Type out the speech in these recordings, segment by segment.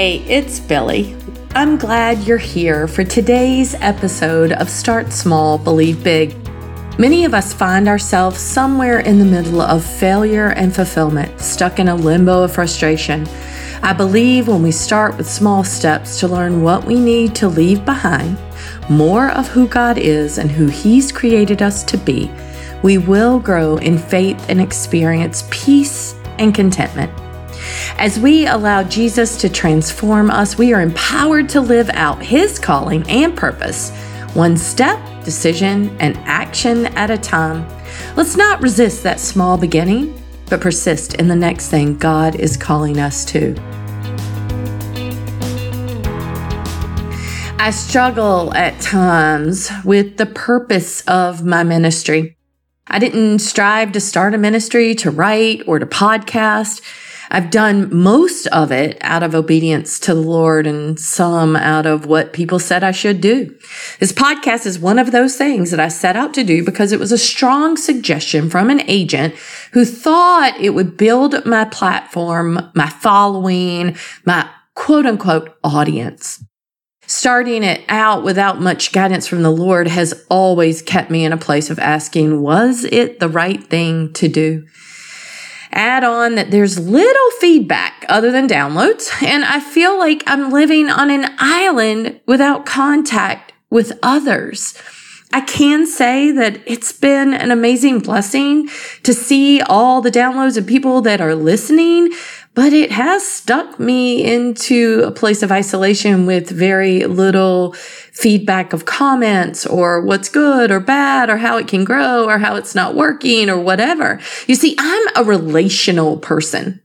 Hey, it's Billie. I'm glad you're here for today's episode of Start Small, Believe Big. Many of us find ourselves somewhere in the middle of failure and fulfillment, stuck in a limbo of frustration. I believe when we start with small steps to learn what we need to leave behind, more of who God is and who He's created us to be, we will grow in faith and experience peace and contentment. As we allow Jesus to transform us, we are empowered to live out His calling and purpose, one step, decision, and action at a time. Let's not resist that small beginning, but persist in the next thing God is calling us to. I struggle at times with the purpose of my ministry. I didn't strive to start a ministry, to write, or to podcast. I've done most of it out of obedience to the Lord and some out of what people said I should do. This podcast is one of those things that I set out to do because it was a strong suggestion from an agent who thought it would build my platform, my following, my quote unquote audience. Starting it out without much guidance from the Lord has always kept me in a place of asking, was it the right thing to do? Add on that there's little feedback other than downloads, and I feel like I'm living on an island without contact with others. I can say that it's been an amazing blessing to see all the downloads of people that are listening, but it has stuck me into a place of isolation with very little feedback of comments or what's good or bad or how it can grow or how it's not working or whatever. You see, I'm a relational person.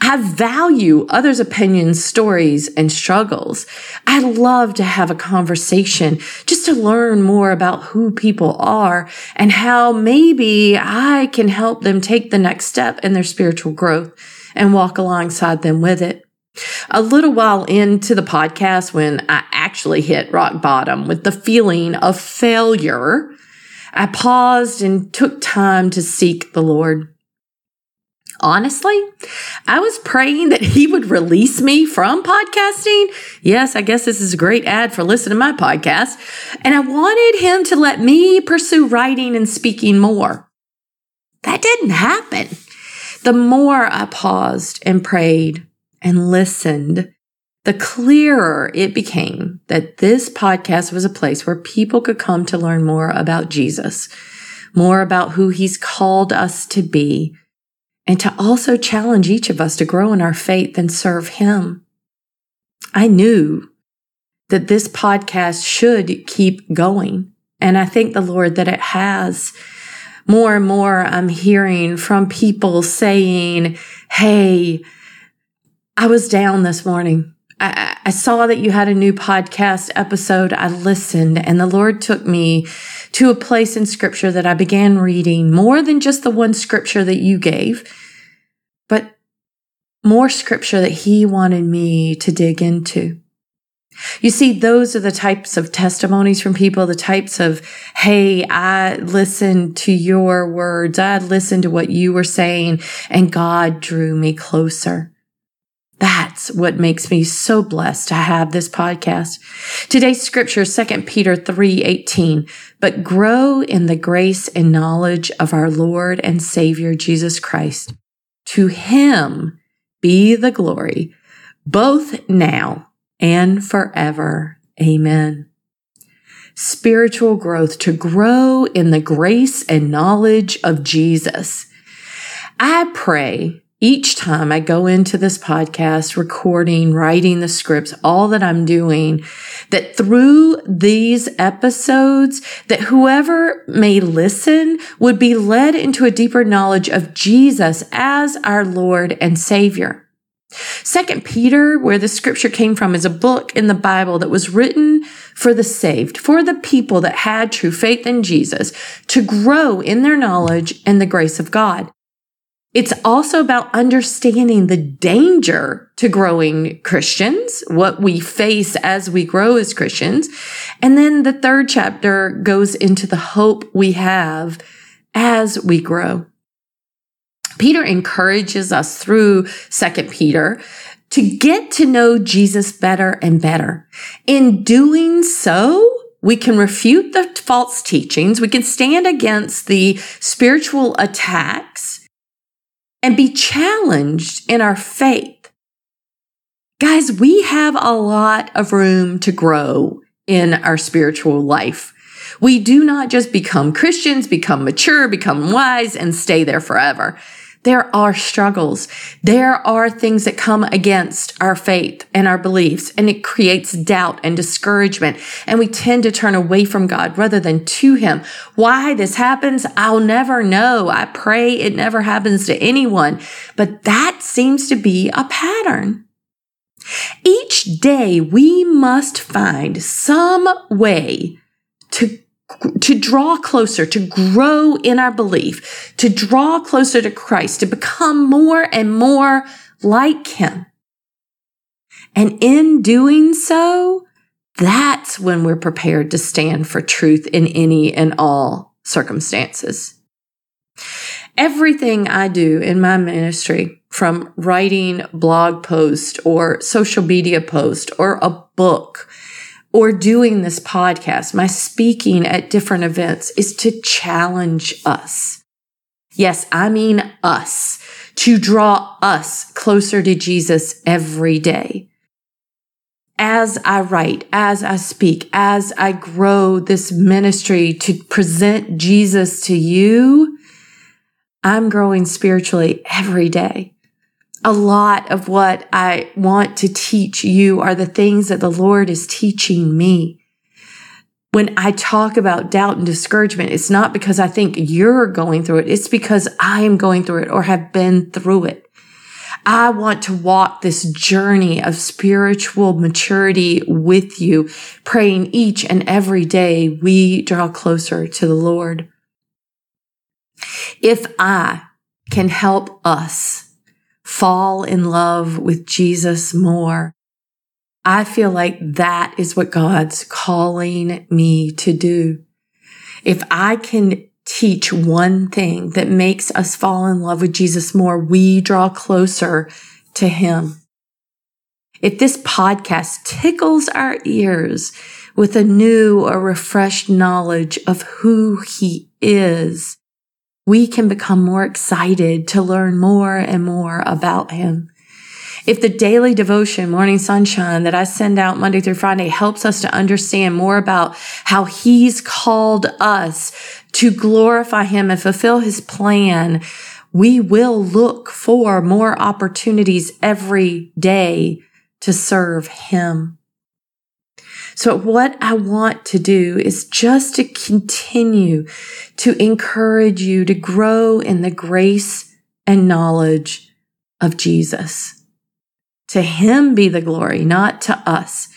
I value others' opinions, stories, and struggles. I love to have a conversation just to learn more about who people are and how maybe I can help them take the next step in their spiritual growth and walk alongside them with it. A little while into the podcast, when I actually hit rock bottom with the feeling of failure, I paused and took time to seek the Lord. Honestly, I was praying that he would release me from podcasting. Yes, I guess this is a great ad for listening to my podcast. And I wanted him to let me pursue writing and speaking more. That didn't happen. The more I paused and prayed and listened, the clearer it became that this podcast was a place where people could come to learn more about Jesus, more about who he's called us to be, and to also challenge each of us to grow in our faith and serve him. I knew that this podcast should keep going. And I thank the Lord that it has more and more I'm hearing from people saying, Hey, I was down this morning. I, I, saw that you had a new podcast episode. I listened and the Lord took me to a place in scripture that I began reading more than just the one scripture that you gave, but more scripture that he wanted me to dig into. You see, those are the types of testimonies from people, the types of, Hey, I listened to your words. I listened to what you were saying and God drew me closer. That's what makes me so blessed to have this podcast. Today's scripture, 2 Peter 3, 18, but grow in the grace and knowledge of our Lord and Savior Jesus Christ. To him be the glory, both now and forever. Amen. Spiritual growth to grow in the grace and knowledge of Jesus. I pray each time I go into this podcast, recording, writing the scripts, all that I'm doing, that through these episodes, that whoever may listen would be led into a deeper knowledge of Jesus as our Lord and Savior. Second Peter, where the scripture came from, is a book in the Bible that was written for the saved, for the people that had true faith in Jesus to grow in their knowledge and the grace of God. It's also about understanding the danger to growing Christians, what we face as we grow as Christians. And then the third chapter goes into the hope we have as we grow. Peter encourages us through second Peter to get to know Jesus better and better. In doing so, we can refute the false teachings. We can stand against the spiritual attacks and be challenged in our faith. Guys, we have a lot of room to grow in our spiritual life. We do not just become Christians, become mature, become wise, and stay there forever. There are struggles. There are things that come against our faith and our beliefs, and it creates doubt and discouragement. And we tend to turn away from God rather than to Him. Why this happens, I'll never know. I pray it never happens to anyone, but that seems to be a pattern. Each day we must find some way to to draw closer, to grow in our belief, to draw closer to Christ, to become more and more like Him. And in doing so, that's when we're prepared to stand for truth in any and all circumstances. Everything I do in my ministry, from writing blog post or social media post or a book, or doing this podcast, my speaking at different events is to challenge us. Yes, I mean us to draw us closer to Jesus every day. As I write, as I speak, as I grow this ministry to present Jesus to you, I'm growing spiritually every day a lot of what I want to teach you are the things that the Lord is teaching me. When I talk about doubt and discouragement, it's not because I think you're going through it. It's because I am going through it or have been through it. I want to walk this journey of spiritual maturity with you, praying each and every day we draw closer to the Lord. If I can help us fall in love with Jesus more. I feel like that is what God's calling me to do. If I can teach one thing that makes us fall in love with Jesus more, we draw closer to him. If this podcast tickles our ears with a new or refreshed knowledge of who he is, we can become more excited to learn more and more about him. If the daily devotion, morning Sonshine that I send out Monday through Friday helps us to understand more about how he's called us to glorify him and fulfill his plan, we will look for more opportunities every day to serve him. So what I want to do is just to continue to encourage you to grow in the grace and knowledge of Jesus. To him be the glory, not to us.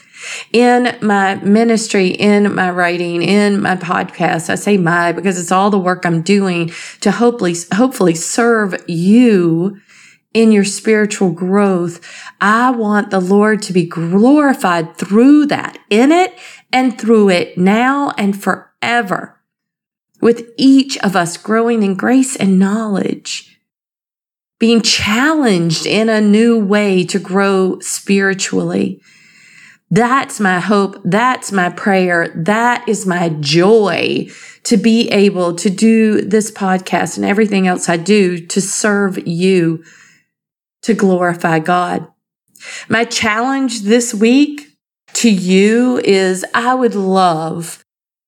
In my ministry, in my writing, in my podcast, I say my because it's all the work I'm doing to hopefully, hopefully serve you in your spiritual growth. I want the Lord to be glorified through that, in it and through it now and forever. With each of us growing in grace and knowledge, being challenged in a new way to grow spiritually. That's my hope. That's my prayer. That is my joy to be able to do this podcast and everything else I do to serve you to glorify God. My challenge this week to you is I would love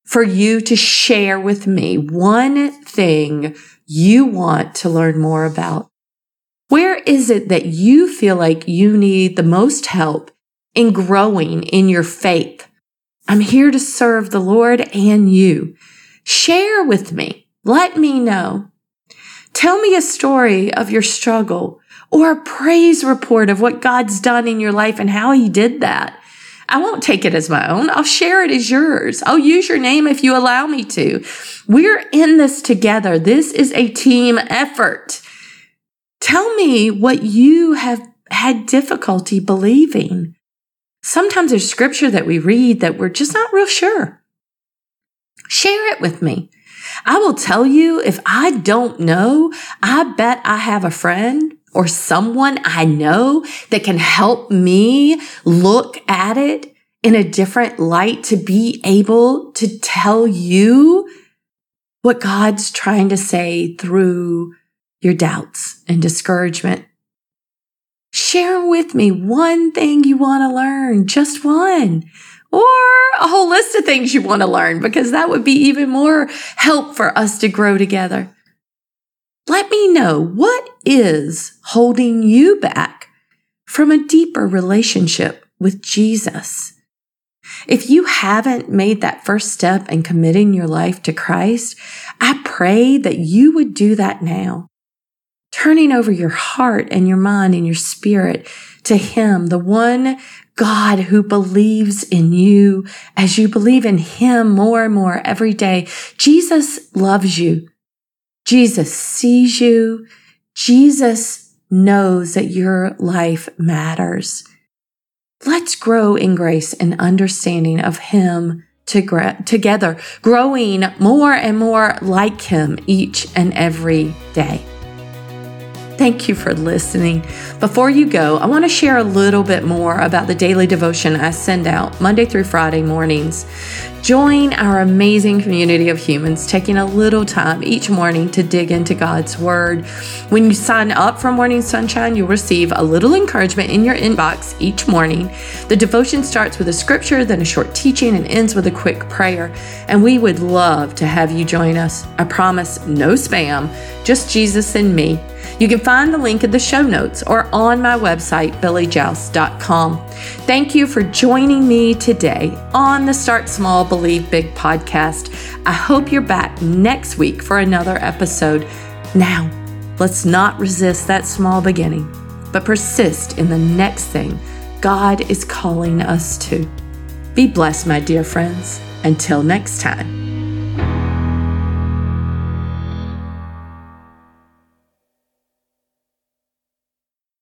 for you to share with me one thing you want to learn more about. Where is it that you feel like you need the most help in growing in your faith? I'm here to serve the Lord and you. Share with me. Let me know. Tell me a story of your struggle or a praise report of what God's done in your life and how he did that. I won't take it as my own. I'll share it as yours. I'll use your name if you allow me to. We're in this together. This is a team effort. Tell me what you have had difficulty believing. Sometimes there's scripture that we read that we're just not real sure. Share it with me. I will tell you if I don't know, I bet I have a friend or someone I know that can help me look at it in a different light to be able to tell you what God's trying to say through your doubts and discouragement. Share with me one thing you want to learn, just one, or a whole list of things you want to learn, because that would be even more help for us to grow together. Let me know what is holding you back from a deeper relationship with Jesus. If you haven't made that first step in committing your life to Christ, I pray that you would do that now. Turning over your heart and your mind and your spirit to Him, the one God who believes in you as you believe in Him more and more every day. Jesus loves you. Jesus sees you. Jesus knows that your life matters. Let's grow in grace and understanding of Him together, growing more and more like Him each and every day. Thank you for listening. Before you go, I want to share a little bit more about the daily devotion I send out Monday through Friday mornings. Join our amazing community of humans taking a little time each morning to dig into God's Word. When you sign up for Morning Sonshine, you'll receive a little encouragement in your inbox each morning. The devotion starts with a scripture, then a short teaching, and ends with a quick prayer. And we would love to have you join us. I promise no spam, just Jesus and me. You can find the link in the show notes or on my website, billiejauss.com. Thank you for joining me today on the Start Small, Believe Big podcast. I hope you're back next week for another episode. Now, let's not resist that small beginning, but persist in the next thing God is calling us to. Be blessed, my dear friends. Until next time.